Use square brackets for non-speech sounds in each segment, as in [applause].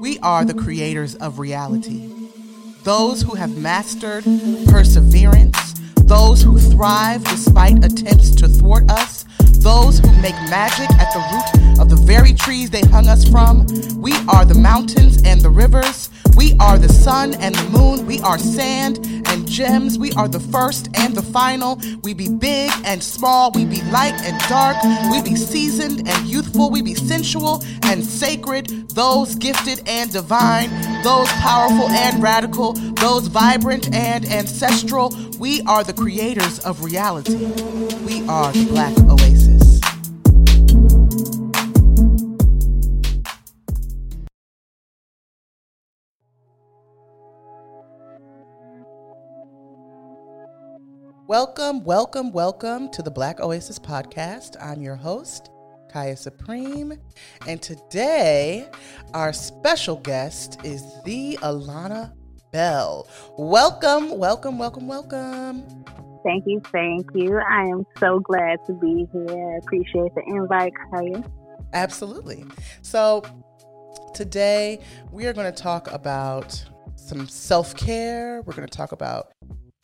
We are the creators of reality. Those who have mastered perseverance, those who thrive despite attempts to thwart us, those who make magic at the root of the very trees they hung us from. We are the mountains and the rivers. We are the sun and the moon. We are sand and gems. We are the first and the final. We be big and small. We be light and dark. We be seasoned and youthful. We be sensual and sacred. Those gifted and divine. Those powerful and radical. Those vibrant and ancestral. We are the creators of reality. We are the Black Oasis. Welcome, welcome, welcome to the Black Oasis podcast. I'm your host, Kaya Supreme, and today our special guest is the Alana Bell. Welcome, welcome, welcome, welcome. Thank you, thank you. I am so glad to be here. Appreciate the invite, Kaya. Absolutely. So, today we are going to talk about some self care. We're going to talk about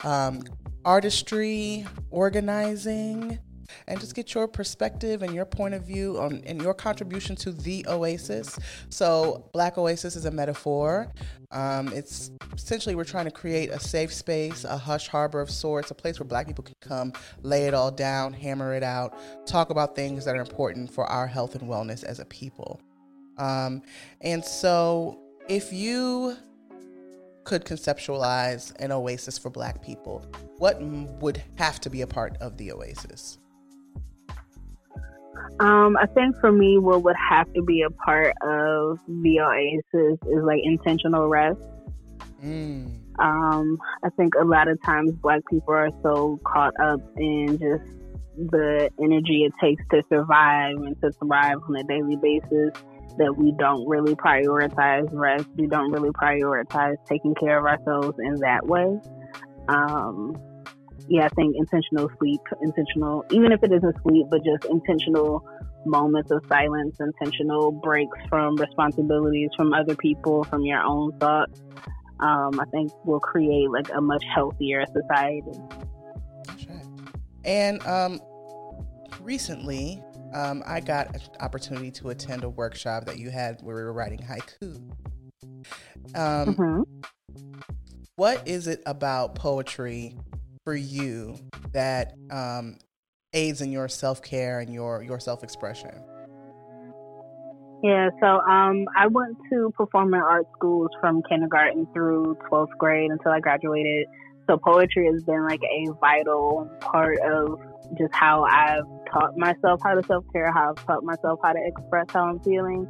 um, artistry, organizing, and just get your perspective and your point of view on and your contribution to the oasis. So, Black Oasis is a metaphor. Um, it's essentially we're trying to create a safe space, a hush harbor of sorts, a place where Black people can come, lay it all down, hammer it out, talk about things that are important for our health and wellness as a people. Um, and so, if you could conceptualize an oasis for black people, what would have to be a part of the oasis? Um, I think for me, what would have to be a part of the oasis is like intentional rest. Mm. Um, I think a lot of times black people are so caught up in just the energy it takes to survive and to thrive on a daily basis that we don't really prioritize rest. We don't really prioritize taking care of ourselves in that way. Um, yeah, I think intentional sleep, intentional, even if it isn't sleep, but just intentional moments of silence, intentional breaks from responsibilities from other people, from your own thoughts, um, I think will create like a much healthier society. And um, recently, um, I got an opportunity to attend a workshop that you had where we were writing haiku. Um, mm-hmm. what is it about poetry for you that um, aids in your self care and your your self expression? Yeah, so um, I went to performing art schools from kindergarten through 12th grade until I graduated. So poetry has been like a vital part of just how I've taught myself how to self care, how I've taught myself how to express how I'm feeling.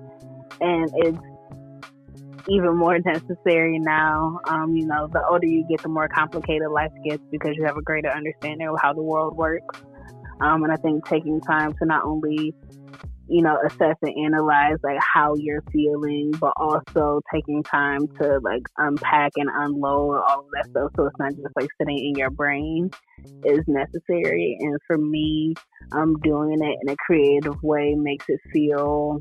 And it's even more [laughs] necessary now. Um, you know, the older you get, the more complicated life gets because you have a greater understanding of how the world works. Um, and I think taking time to not only you know, assess and analyze like how you're feeling, but also taking time to like unpack and unload all of that stuff so it's not just like sitting in your brain is necessary. And for me, um, doing it in a creative way makes it feel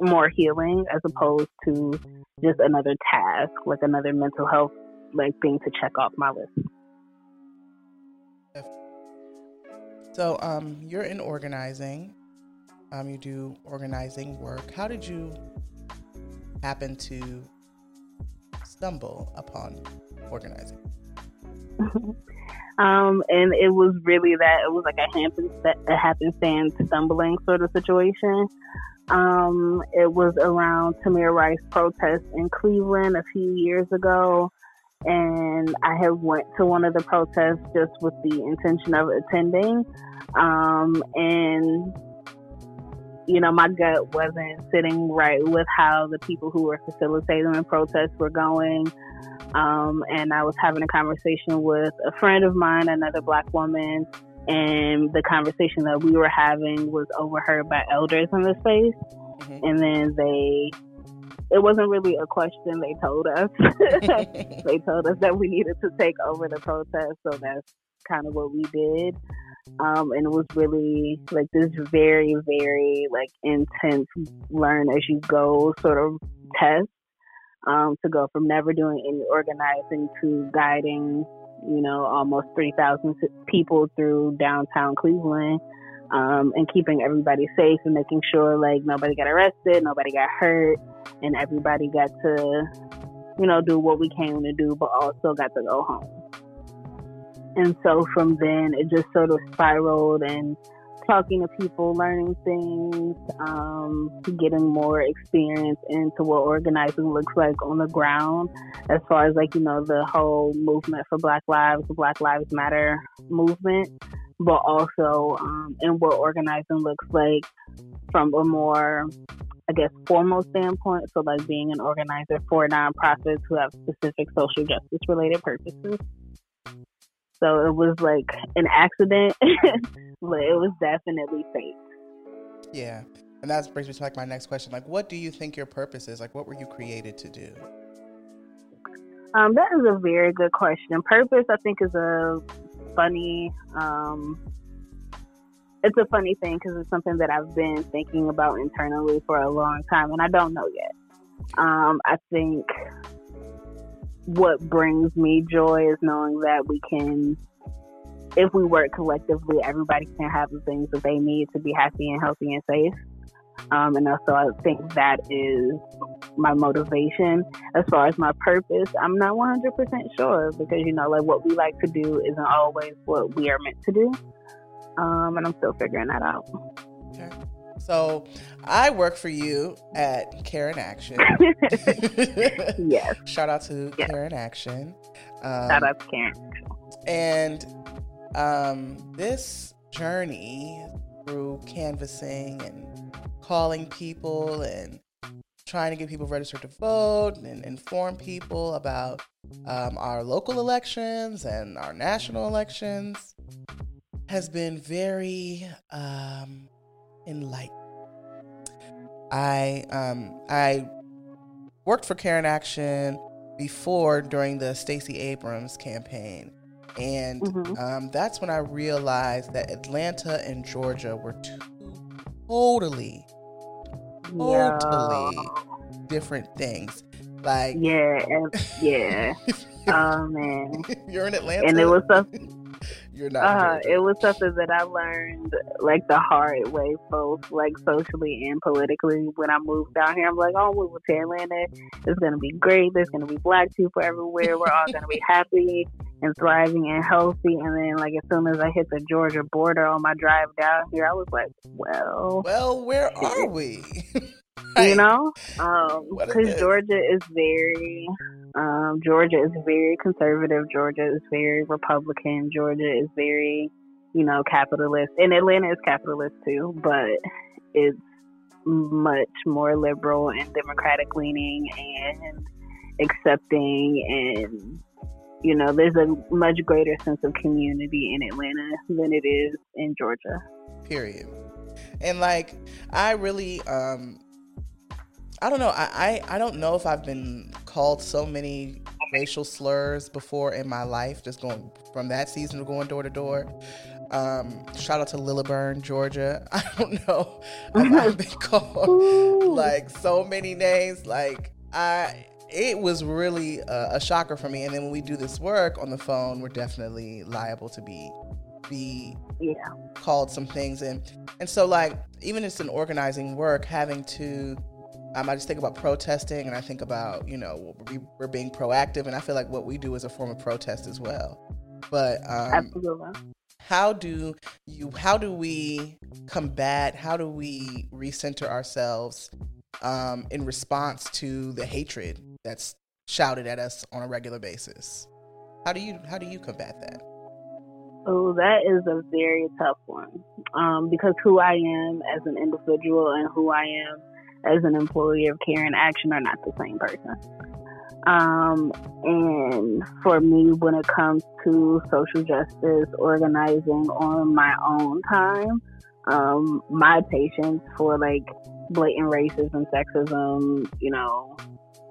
more healing as opposed to just another task, like another mental health like thing to check off my list. So, um, you're in organizing um, you do organizing work. How did you happen to stumble upon organizing? [laughs] um, and it was really that it was like a happenstance, a happenstance stumbling sort of situation. Um, it was around Tamir Rice protest in Cleveland a few years ago, and I had went to one of the protests just with the intention of attending. Um, and you know, my gut wasn't sitting right with how the people who were facilitating the protests were going. Um, and I was having a conversation with a friend of mine, another black woman, and the conversation that we were having was overheard by elders in the space. Mm-hmm. And then they, it wasn't really a question, they told us. [laughs] [laughs] they told us that we needed to take over the protest. So that's kind of what we did. Um, and it was really like this very, very like intense learn as you go sort of test um, to go from never doing any organizing to guiding, you know, almost 3,000 people through downtown Cleveland um, and keeping everybody safe and making sure like nobody got arrested, nobody got hurt, and everybody got to, you know, do what we came to do, but also got to go home. And so from then, it just sort of spiraled and talking to people, learning things, um, getting more experience into what organizing looks like on the ground, as far as like, you know, the whole movement for Black Lives, the Black Lives Matter movement, but also um, in what organizing looks like from a more I guess, formal standpoint. So, like being an organizer for nonprofits who have specific social justice related purposes. So it was like an accident, [laughs] but it was definitely fake. Yeah. And that brings me to like my next question. Like, what do you think your purpose is? Like, what were you created to do? Um, that is a very good question. Purpose, I think, is a funny. Um, it's a funny thing because it's something that I've been thinking about internally for a long time, and I don't know yet. Um, I think what brings me joy is knowing that we can, if we work collectively, everybody can have the things that they need to be happy and healthy and safe. Um, and also, I think that is my motivation. As far as my purpose, I'm not 100% sure because, you know, like what we like to do isn't always what we are meant to do. Um, and I'm still figuring that out. So I work for you at Care in Action. [laughs] yes. Shout out to yes. Care in Action. Um, Shout out to Action. And um, this journey through canvassing and calling people and trying to get people registered to vote and inform people about um, our local elections and our national elections has been very um, enlightened. I um, I worked for Care in Action before during the Stacey Abrams campaign, and mm-hmm. um, that's when I realized that Atlanta and Georgia were two totally, totally yeah. different things. Like yeah, yeah. [laughs] oh man, you're in Atlanta, and it was something you're not. Uh, it was something that I learned like the hard way, both like socially and politically. When I moved down here, I'm like, oh, we move to Atlanta. It's gonna be great. There's gonna be black people everywhere. We're all gonna be happy and thriving and healthy. And then, like as soon as I hit the Georgia border on my drive down here, I was like, well, well, where are we? [laughs] right. You know, because um, Georgia is very um, Georgia is very conservative. Georgia is very Republican. Georgia is very, you know, capitalist. And Atlanta is capitalist too, but it's much more liberal and democratic leaning and accepting and you know there's a much greater sense of community in atlanta than it is in georgia period and like i really um I don't know. I, I, I don't know if I've been called so many racial slurs before in my life, just going from that season of going door to door. Um, shout out to Lilburn, Georgia. [laughs] I don't know I've [laughs] been called like so many names. Like I, it was really a, a shocker for me. And then when we do this work on the phone, we're definitely liable to be be yeah. called some things and and so like even just in organizing work having to um, I just think about protesting, and I think about you know we're being proactive, and I feel like what we do is a form of protest as well. But um, absolutely, how do you? How do we combat? How do we recenter ourselves um, in response to the hatred that's shouted at us on a regular basis? How do you? How do you combat that? Oh, that is a very tough one. Um, because who I am as an individual and who I am as an employee of Care in Action are not the same person. Um, and for me, when it comes to social justice organizing on my own time, um, my patience for like blatant racism, sexism, you know,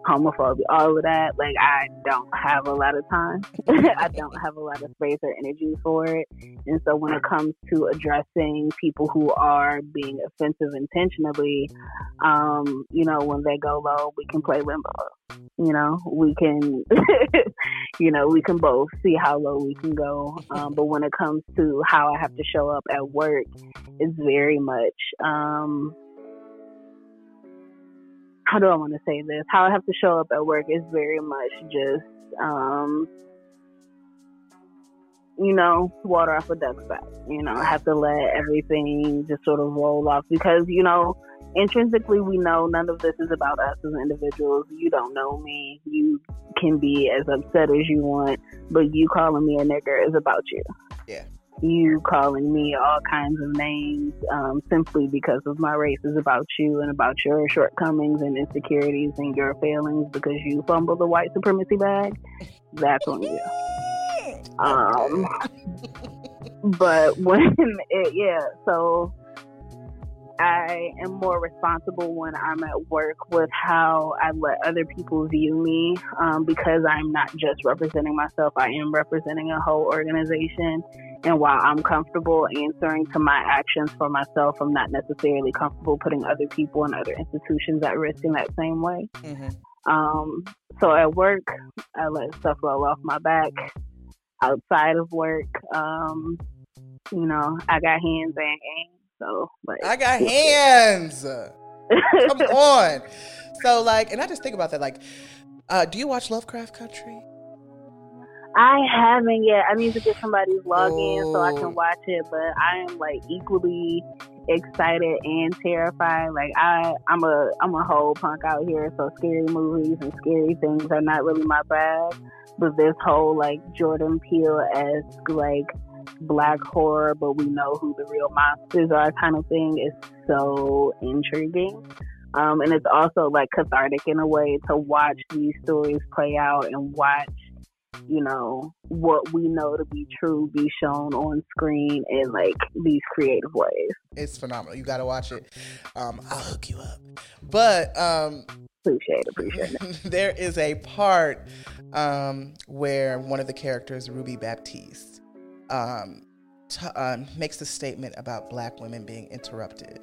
homophobia, all of that. Like I don't have a lot of time. [laughs] I don't have a lot of space or energy for it. And so when it comes to addressing people who are being offensive intentionally, um, you know, when they go low, we can play limbo. You know, we can, [laughs] you know, we can both see how low we can go. Um, but when it comes to how I have to show up at work, it's very much, um, how do I want to say this? How I have to show up at work is very much just, um, you know, water off a duck's back. You know, I have to let everything just sort of roll off because, you know, intrinsically we know none of this is about us as individuals. You don't know me. You can be as upset as you want, but you calling me a nigger is about you. You calling me all kinds of names um, simply because of my race is about you and about your shortcomings and insecurities and your failings because you fumble the white supremacy bag. That's on you. Um, [laughs] but when [laughs] it, yeah, so I am more responsible when I'm at work with how I let other people view me um, because I'm not just representing myself, I am representing a whole organization. And while I'm comfortable answering to my actions for myself, I'm not necessarily comfortable putting other people and other institutions at risk in that same way. Mm-hmm. Um, so at work, I let stuff roll off my back. Outside of work, um, you know, I got hands and so like I got hands. Come [laughs] on. So like, and I just think about that. Like, uh, do you watch Lovecraft Country? I haven't yet. I need to get somebody's login oh. so I can oh. watch it. But I am like equally excited and terrified. Like I, I'm a, I'm a whole punk out here. So scary movies and scary things are not really my bag. But this whole like Jordan Peele esque like black horror, but we know who the real monsters are kind of thing is so intriguing. Um, and it's also like cathartic in a way to watch these stories play out and watch, you know, what we know to be true be shown on screen in like these creative ways. It's phenomenal. You got to watch it. Um, I'll hook you up. But um, appreciate it. Appreciate it. [laughs] there is a part um, where one of the characters, Ruby Baptiste, um, t- um, makes a statement about black women being interrupted.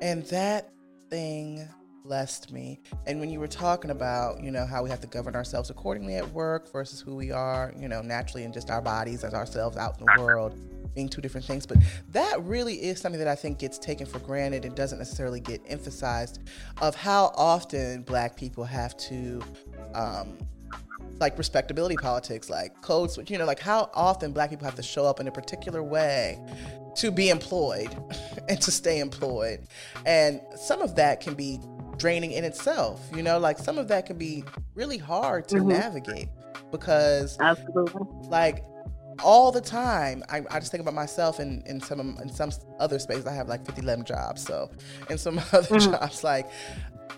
And that thing blessed me. And when you were talking about, you know, how we have to govern ourselves accordingly at work versus who we are, you know, naturally in just our bodies as ourselves out in the world, being two different things. But that really is something that I think gets taken for granted and doesn't necessarily get emphasized of how often black people have to um, like respectability politics, like codes, you know, like how often black people have to show up in a particular way to be employed [laughs] and to stay employed. And some of that can be draining in itself, you know, like some of that can be really hard to mm-hmm. navigate because Absolutely. like all the time I, I just think about myself in, in some in some other space i have like 50 11 jobs so in some [laughs] other mm-hmm. jobs like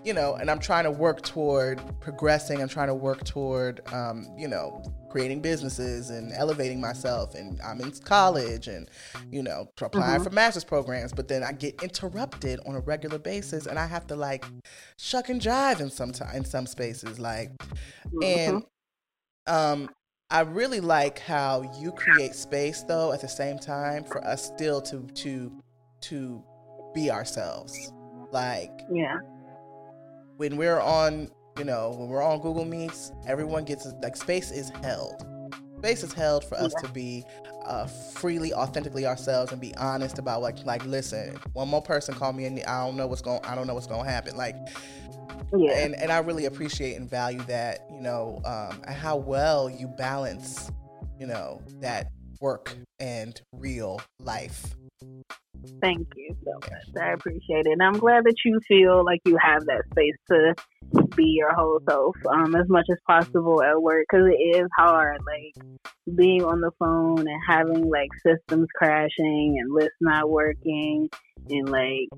you know, and I'm trying to work toward progressing. I'm trying to work toward, um, you know, creating businesses and elevating myself. And I'm in college and, you know, applying mm-hmm. for master's programs. But then I get interrupted on a regular basis, and I have to like shuck and jive in some in some spaces, like, mm-hmm. and um, I really like how you create space though at the same time for us still to to to be ourselves. Like, yeah when we're on, you know, when we're on Google Meets, everyone gets like space is held. Space is held for us yeah. to be uh, freely, authentically ourselves and be honest about like, like, listen, one more person call me and I don't know what's going, I don't know what's going to happen. Like, yeah. And and I really appreciate and value that, you know, um, and how well you balance, you know, that work and real life. Thank you so much. I appreciate it. And I'm glad that you feel like you have that space to be your whole self um, as much as possible at work because it is hard. Like being on the phone and having like systems crashing and lists not working and like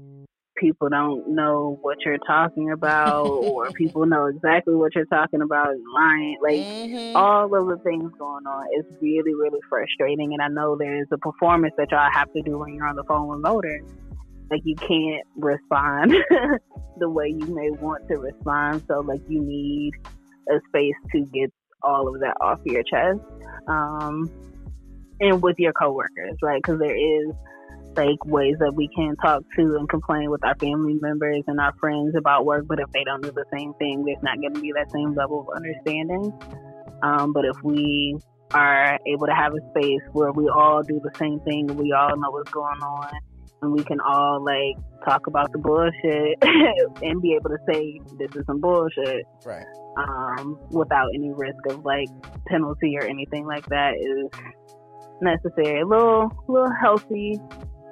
people don't know what you're talking about or [laughs] people know exactly what you're talking about and lying like mm-hmm. all of the things going on is really really frustrating and i know there's a performance that y'all have to do when you're on the phone with motors like you can't respond [laughs] the way you may want to respond. So like you need a space to get all of that off your chest. Um, and with your coworkers, right? Because there is like ways that we can talk to and complain with our family members and our friends about work, but if they don't do the same thing, there's not going to be that same level of understanding. Um, but if we are able to have a space where we all do the same thing, we all know what's going on, and we can all like talk about the bullshit [laughs] and be able to say this is some bullshit, right? Um, without any risk of like penalty or anything like that is necessary. A little, little healthy,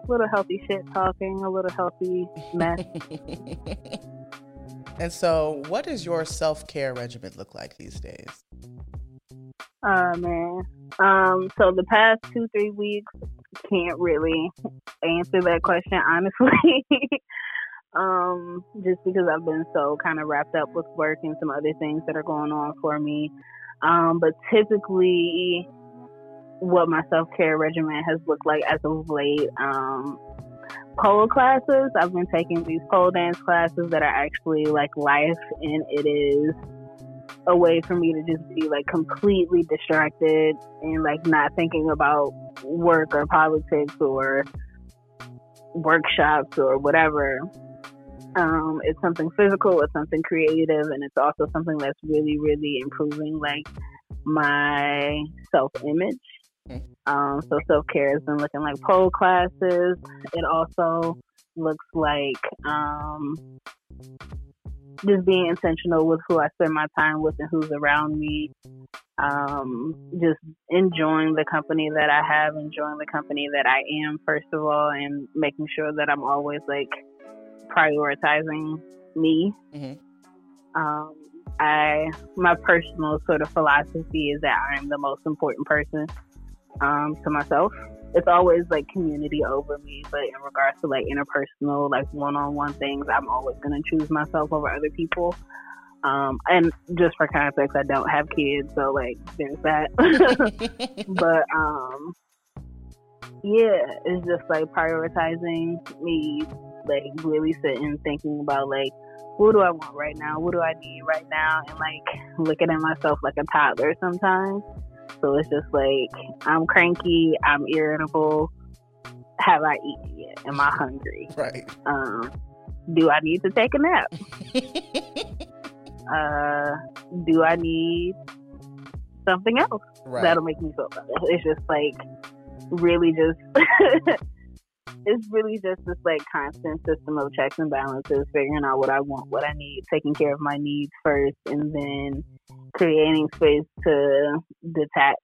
little healthy shit talking, a little healthy mess. [laughs] and so, what does your self care regimen look like these days? Oh man. Um, so the past two, three weeks can't really answer that question [laughs] honestly. um, just because I've been so kind of wrapped up with work and some other things that are going on for me. Um, but typically what my self care regimen has looked like as of late. Um, pole classes. I've been taking these pole dance classes that are actually like life, and it is a way for me to just be like completely distracted and like not thinking about work or politics or workshops or whatever. Um, it's something physical, it's something creative, and it's also something that's really, really improving like my self image. Um, so self care has been looking like pole classes. It also looks like um, just being intentional with who I spend my time with and who's around me. Um, just enjoying the company that I have, enjoying the company that I am, first of all, and making sure that I'm always like prioritizing me. Mm-hmm. Um, I my personal sort of philosophy is that I am the most important person um, to myself. It's always like community over me, but in regards to like interpersonal, like one-on-one things, I'm always gonna choose myself over other people. Um, and just for context, I don't have kids, so like there's that. [laughs] but um, yeah, it's just like prioritizing me, like really sitting thinking about like what do I want right now? What do I need right now? And like looking at myself like a toddler sometimes. So it's just like I'm cranky, I'm irritable. Have I eaten yet? Am I hungry? Right. Um, do I need to take a nap? [laughs] uh, do I need something else right. that'll make me feel better? It's just like really just [laughs] it's really just this like constant system of checks and balances, figuring out what I want, what I need, taking care of my needs first, and then creating space to detach.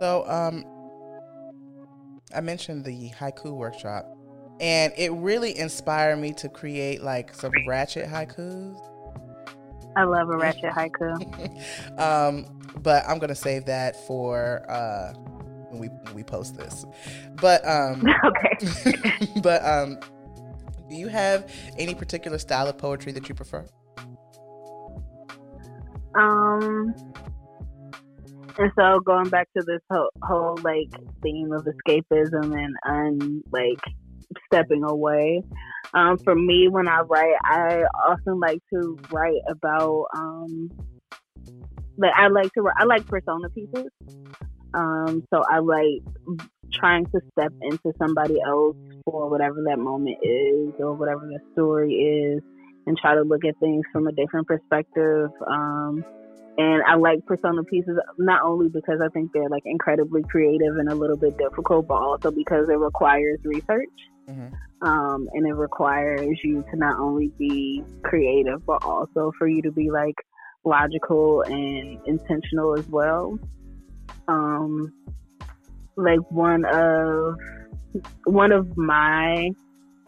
So, um, I mentioned the haiku workshop, and it really inspired me to create like some ratchet haikus. I love a ratchet [laughs] haiku. um, but I'm gonna save that for uh, when we when we post this. But um, [laughs] okay. [laughs] but um, do you have any particular style of poetry that you prefer? Um, and so going back to this whole, whole like theme of escapism and un like stepping away. Um, for me, when I write, I often like to write about um, like I like to I like persona pieces. Um, so I like trying to step into somebody else for whatever that moment is or whatever the story is and try to look at things from a different perspective. Um, and I like persona pieces not only because I think they're like incredibly creative and a little bit difficult, but also because it requires research. Mm-hmm. Um, and it requires you to not only be creative, but also for you to be like logical and intentional as well. Um, like one of one of my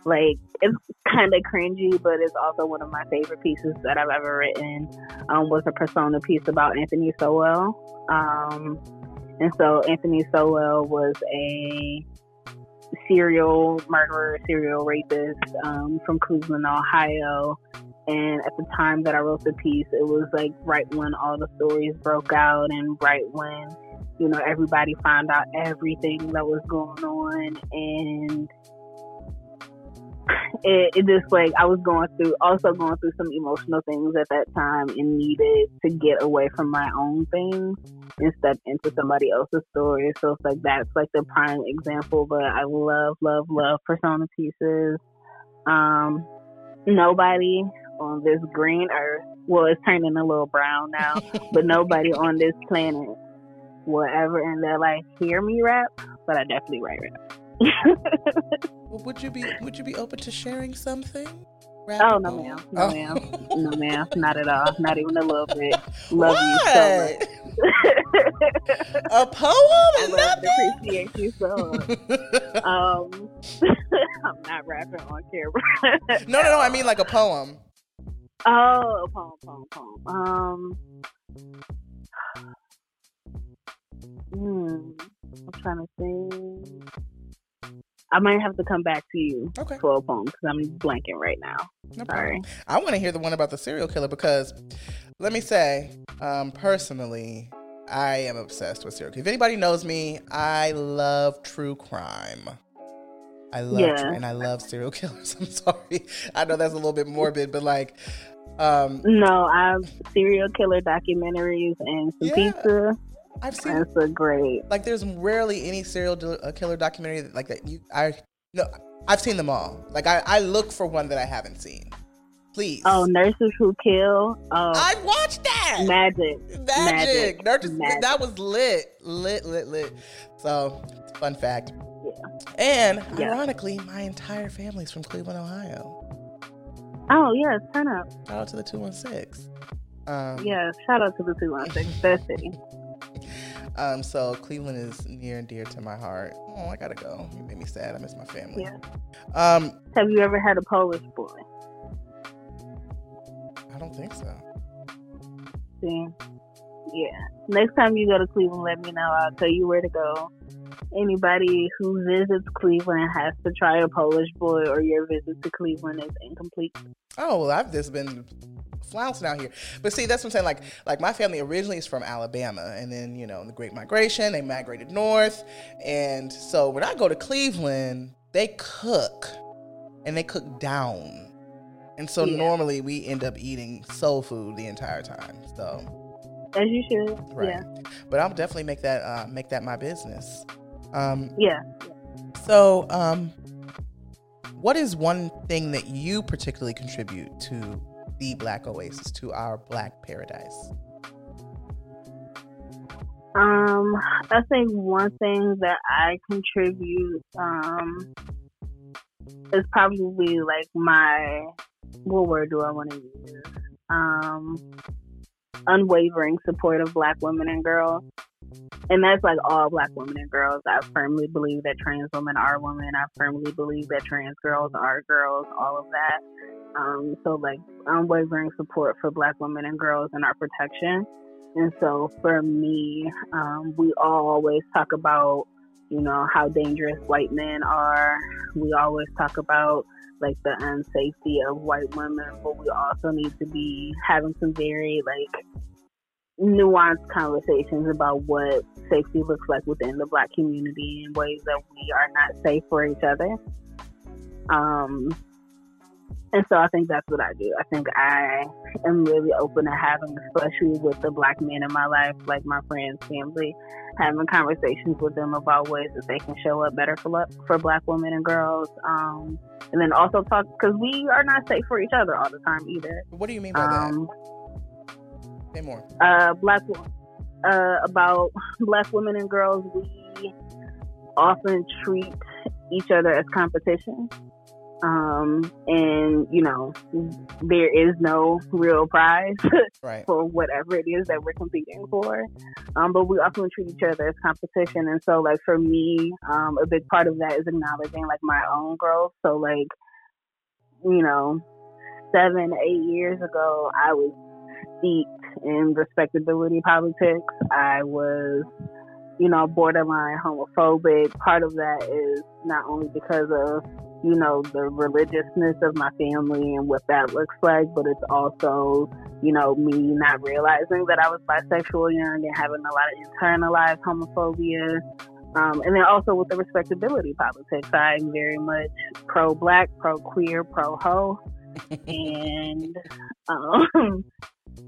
like it's kind of cringy, but it's also one of my favorite pieces that I've ever written. Um, was a persona piece about Anthony Sowell. Um, and so Anthony Sowell was a serial murderer, serial rapist um, from Cleveland, Ohio. And at the time that I wrote the piece, it was like right when all the stories broke out and right when you know, everybody found out everything that was going on and it, it just like I was going through also going through some emotional things at that time and needed to get away from my own things and step into somebody else's story. So it's like that's like the prime example. But I love, love, love persona pieces. Um, nobody on this green earth, well, it's turning a little brown now, but nobody on this planet will ever in their life hear me rap, but I definitely write rap. well, would you be would you be open to sharing something? oh no, ma'am, no, oh. ma'am, no, ma'am, not at all, not even a little bit. [laughs] Love what? you so much. a poem? I love appreciate you so much. [laughs] um, [laughs] I'm not rapping on camera. no, no, no. I mean like a poem. Oh, a poem, poem, poem. Um. Hmm. I'm trying to think. I might have to come back to you okay. for a poem because I'm blanking right now. No Sorry. I want to hear the one about the serial killer because let me say, um, personally, I am obsessed with serial killers. If anybody knows me, I love true crime. I love yeah. and I love serial [laughs] killers. I'm sorry. I know that's a little bit morbid, but like um No, I'm serial killer documentaries and some yeah. pizza I've seen that's a great. Like, there's rarely any serial uh, killer documentary like that. You, I no, I've seen them all. Like, I, I look for one that I haven't seen. Please. Oh, Nurses Who Kill. Oh, I watched that. Magic. Magic. Magic. Nurses, Magic. That was lit, lit, lit, lit. So, fun fact. Yeah. And yeah. ironically, my entire family's from Cleveland, Ohio. Oh yes, turn up. Shout out to the two one six. Um, yeah, shout out to the two one six. Best city. Um, so Cleveland is near and dear to my heart. Oh, I gotta go. You made me sad. I miss my family. Yeah. Um, Have you ever had a Polish boy? I don't think so. See, yeah. Next time you go to Cleveland, let me know. I'll tell you where to go. Anybody who visits Cleveland has to try a Polish boy, or your visit to Cleveland is incomplete. Oh well, I've just been flouncing out here. But see, that's what I'm saying. Like, like my family originally is from Alabama, and then you know the Great Migration, they migrated north, and so when I go to Cleveland, they cook, and they cook down, and so yeah. normally we end up eating soul food the entire time. So. As you should, right. yeah. But I'll definitely make that uh, make that my business. Um, yeah. So, um, what is one thing that you particularly contribute to the Black Oasis, to our Black Paradise? Um, I think one thing that I contribute um, is probably like my what word do I want to use? Um, unwavering support of Black women and girls and that's like all black women and girls. I firmly believe that trans women are women. I firmly believe that trans girls are girls, all of that. Um, so like unwavering support for black women and girls and our protection. And so for me, um, we always talk about, you know, how dangerous white men are. We always talk about like the unsafety of white women, but we also need to be having some very like nuanced conversations about what safety looks like within the black community in ways that we are not safe for each other. Um, and so I think that's what I do. I think I am really open to having, especially with the black men in my life, like my friends, family, having conversations with them about ways that they can show up better for for black women and girls. Um, and then also talk because we are not safe for each other all the time either. What do you mean by um, that? Say more. Uh, black uh, about black women and girls. We often treat each other as competition. Um, and you know, there is no real prize [laughs] right. for whatever it is that we're competing for. Um, but we often treat each other as competition. And so, like for me, um, a big part of that is acknowledging like my own growth. So, like, you know, seven, eight years ago, I was in respectability politics. I was, you know, borderline homophobic. Part of that is not only because of you know, the religiousness of my family and what that looks like, but it's also, you know, me not realizing that I was bisexual young and having a lot of internalized homophobia. Um, and then also with the respectability politics, I'm very much pro black, pro queer, pro ho. [laughs] and um,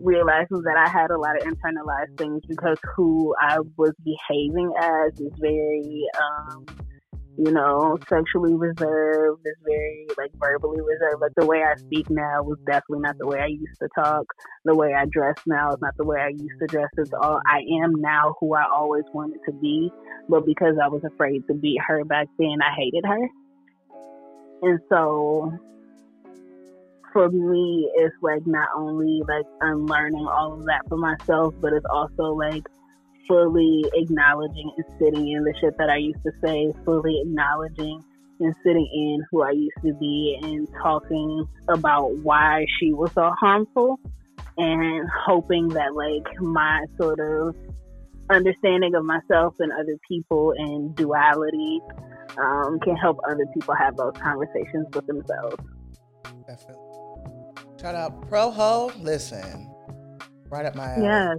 realizing that I had a lot of internalized things because who I was behaving as is very um, you know, sexually reserved, is very like verbally reserved. Like the way I speak now was definitely not the way I used to talk. The way I dress now is not the way I used to dress. It's all I am now who I always wanted to be. But because I was afraid to beat her back then, I hated her. And so for me, it's like not only like unlearning all of that for myself, but it's also like fully acknowledging and sitting in the shit that I used to say, fully acknowledging and sitting in who I used to be and talking about why she was so harmful and hoping that like my sort of understanding of myself and other people and duality um, can help other people have those conversations with themselves. Definitely. Shout out Pro Ho. Listen, right up my alley. Yes.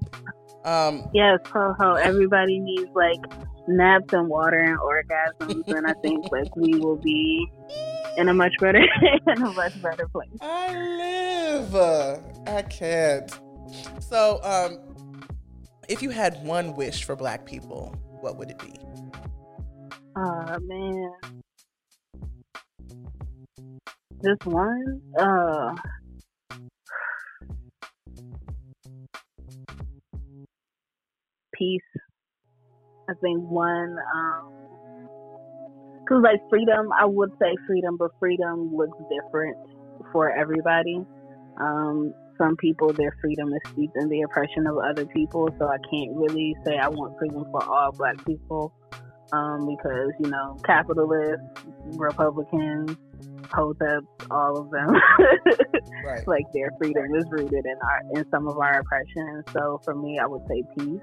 Um, yes, ho ho. Everybody needs like naps and water and orgasms, and I think [laughs] like we will be in a much better [laughs] in a much better place. I live. I can't. So, um, if you had one wish for Black people, what would it be? Oh man, this one. Uh, peace. I think one, because um, like freedom, I would say freedom, but freedom looks different for everybody. Um, some people, their freedom is steeped in the oppression of other people, so I can't really say I want freedom for all black people um, because, you know, capitalists, Republicans, hoteps, all of them, [laughs] right. like their freedom is rooted in our in some of our oppression. So for me, I would say peace.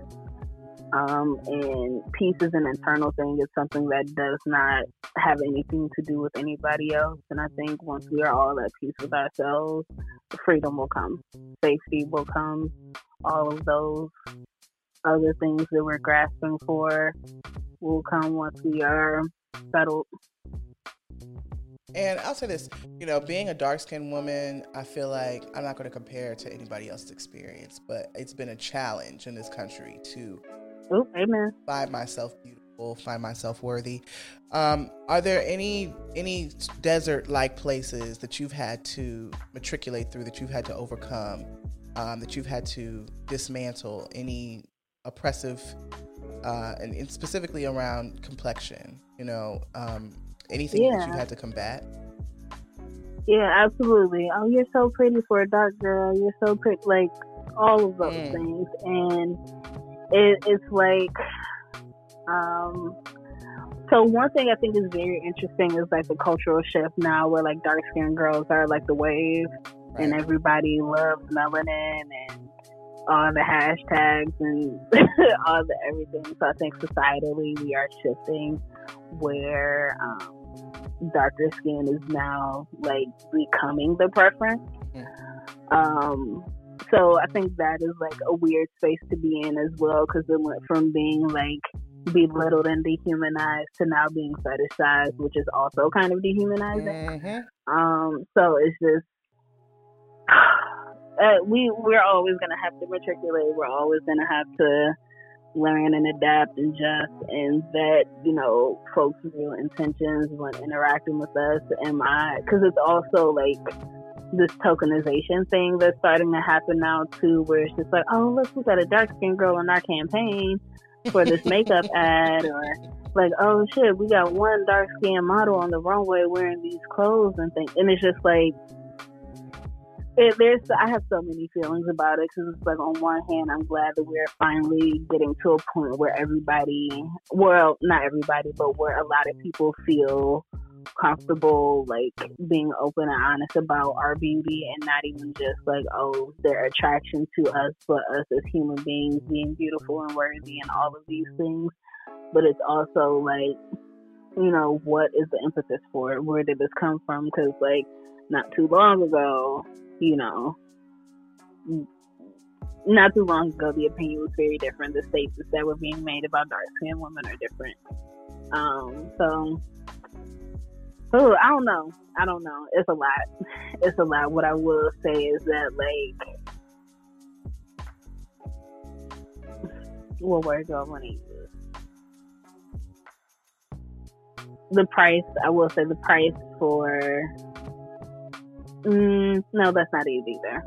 Um, and peace is an internal thing. It's something that does not have anything to do with anybody else. And I think once we are all at peace with ourselves, freedom will come, safety will come, all of those other things that we're grasping for will come once we are settled. And I'll say this, you know, being a dark skinned woman, I feel like I'm not going to compare to anybody else's experience, but it's been a challenge in this country to Ooh, amen. Find myself beautiful, find myself worthy. Um, are there any any desert like places that you've had to matriculate through, that you've had to overcome, um, that you've had to dismantle? Any oppressive, uh, and, and, specifically around complexion? You know, um, anything yeah. that you had to combat? Yeah, absolutely. Oh, you're so pretty for a dark girl. You're so pretty, like all of those mm. things, and it, it's like um so one thing I think is very interesting is like the cultural shift now where like dark skinned girls are like the wave right. and everybody loves melanin and all the hashtags and [laughs] all the everything. So I think societally we are shifting where um, darker skin is now like becoming the preference. Mm. Um, so I think that is like a weird space to be in as well because it went from being like belittled and dehumanized to now being fetishized, which is also kind of dehumanizing. Mm-hmm. Um, so it's just [sighs] uh, we we're always gonna have to matriculate. We're always gonna have to learn and adapt and just and vet you know folks' real intentions when interacting with us. Am I? Because it's also like this tokenization thing that's starting to happen now too, where it's just like, oh, look, we got a dark skinned girl in our campaign for this makeup [laughs] ad, or like, oh shit, we got one dark skinned model on the runway wearing these clothes and things, and it's just like. It, there's, I have so many feelings about it because it's like on one hand, I'm glad that we're finally getting to a point where everybody, well, not everybody, but where a lot of people feel comfortable like being open and honest about our beauty and not even just like oh their attraction to us but us as human beings being beautiful and worthy and all of these things but it's also like you know, what is the emphasis for it? Where did this come from? Because, like, not too long ago, you know, not too long ago, the opinion was very different. The statements that were being made about dark skinned women are different. Um, so, oh, I don't know. I don't know. It's a lot. [laughs] It's a lot. What I will say is that, like, what word do I want to use? The price, I will say the price for. Mm, no, that's not it either.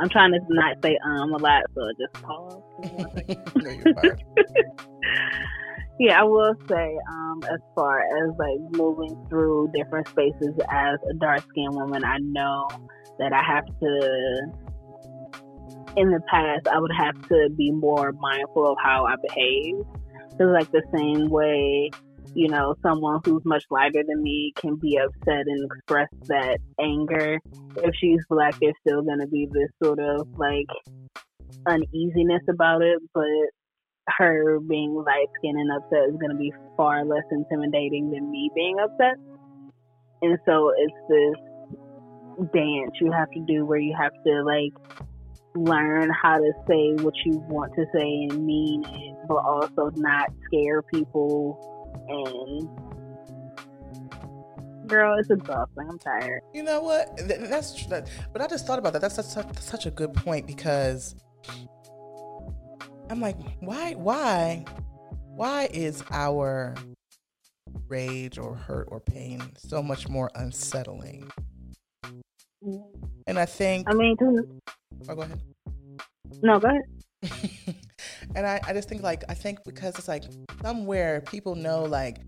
I'm trying to not say um a lot, so just pause. [laughs] [laughs] yeah, I will say, um, as far as like moving through different spaces as a dark skinned woman, I know that I have to in the past, I would have to be more mindful of how I behave. It's like the same way, you know, someone who's much lighter than me can be upset and express that anger. If she's black, there's still going to be this sort of like uneasiness about it, but her being light skinned and upset is going to be far less intimidating than me being upset. And so it's this dance you have to do where you have to like learn how to say what you want to say and mean it, but also not scare people. And girl, it's exhausting. I'm tired. You know what? That's that, but I just thought about that. That's such, such a good point because I'm like, why, why, why is our rage or hurt or pain so much more unsettling? And I think. I mean, Oh, go ahead. No, go ahead. [laughs] and I, I just think like I think because it's like somewhere people know like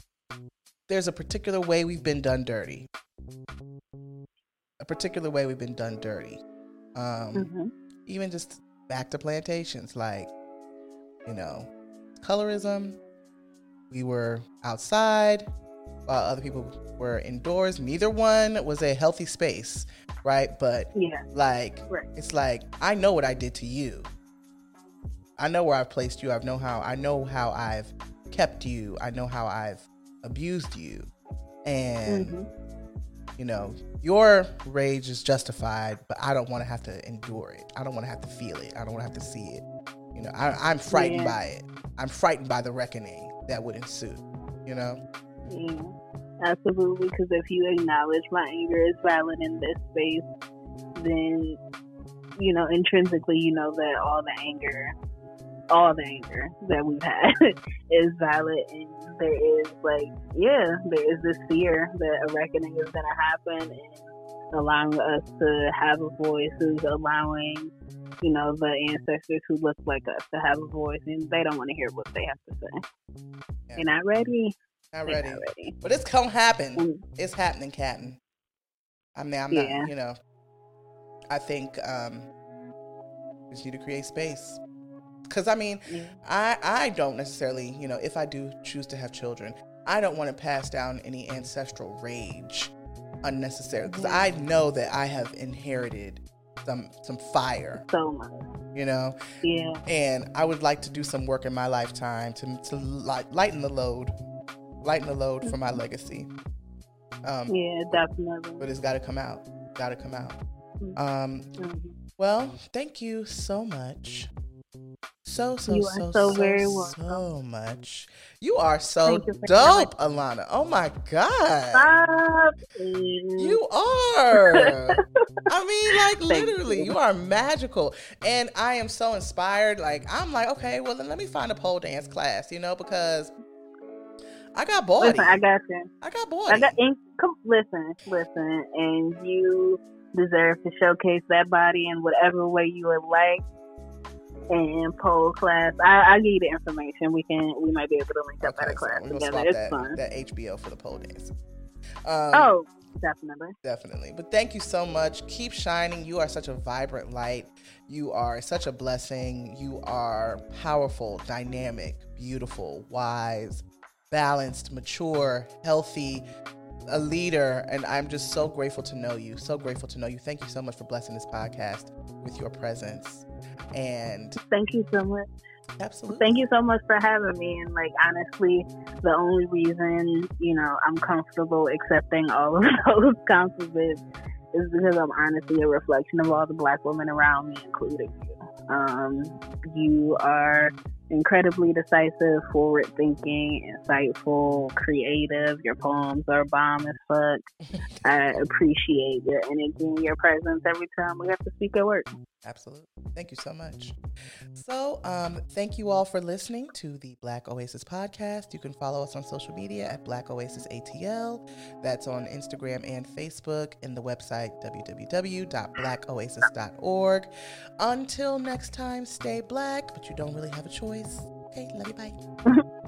there's a particular way we've been done dirty. A particular way we've been done dirty. Um, mm-hmm. even just back to plantations, like, you know, colorism. We were outside while other people were indoors. Neither one was a healthy space right? But yeah, like right. it's like I know what I did to you. I know where I've placed you. I know how I know how I've kept you. I know how I've abused you. And mm-hmm. you know, your rage is justified, but I don't want to have to endure it. I don't want to have to feel it. I don't want to have to see it. You know, I, am frightened yeah. by it. I'm frightened by the reckoning that would ensue. You know. Yeah. Absolutely, because if you acknowledge my anger is violent in this space, then you know intrinsically you know that all the anger, all the anger that we've had [laughs] is valid, and there is like yeah, there is this fear that a reckoning is going to happen, and allowing us to have a voice who's allowing you know the ancestors who look like us to have a voice, and they don't want to hear what they have to say. Yeah. You're not ready. Not ready. not ready. But it's gonna happen. Mm. It's happening, Captain. I mean, I'm yeah. not. You know, I think um, just need to create space. Because I mean, yeah. I I don't necessarily, you know, if I do choose to have children, I don't want to pass down any ancestral rage unnecessarily. Because I know that I have inherited some some fire. So much. You know. Yeah. And I would like to do some work in my lifetime to to lighten the load lighten the load for my legacy. Um, yeah, definitely. But it's got to come out. Got to come out. Mm-hmm. Um, mm-hmm. Well, thank you so much. So so so so, very welcome. so much. You are so you dope, Alana. Oh my god. Stop. You are. [laughs] I mean, like literally, you. you. are magical, and I am so inspired. Like I'm like, okay, well then let me find a pole dance class, you know, because I got boy. Listen, I got you. I got boy. I got. And, come, listen, listen, and you deserve to showcase that body in whatever way you would like. And pole class, I, will give you the information. We can, we might be able to link up okay, at a class so together. It's that, fun. That HBO for the pole dance. Um, oh, definitely. Definitely. But thank you so much. Keep shining. You are such a vibrant light. You are such a blessing. You are powerful, dynamic, beautiful, wise, balanced, mature, healthy, a leader. And I'm just so grateful to know you. So grateful to know you. Thank you so much for blessing this podcast with your presence. And thank you so much. Absolutely. Thank you so much for having me. And like honestly, the only reason you know I'm comfortable accepting all of [laughs] those compliments is because I'm honestly a reflection of all the Black women around me, including you. Um, you are incredibly decisive, forward thinking, insightful, creative. Your poems are bomb as fuck. [laughs] I appreciate your energy and your presence every time we have to speak at work. Absolutely. Thank you so much. So, um, thank you all for listening to the Black Oasis podcast. You can follow us on social media at Black Oasis ATL. That's on Instagram and Facebook, and the website www.blackoasis.org. Until next time, stay black, but you don't really have a choice. Okay, love you. Bye. [laughs]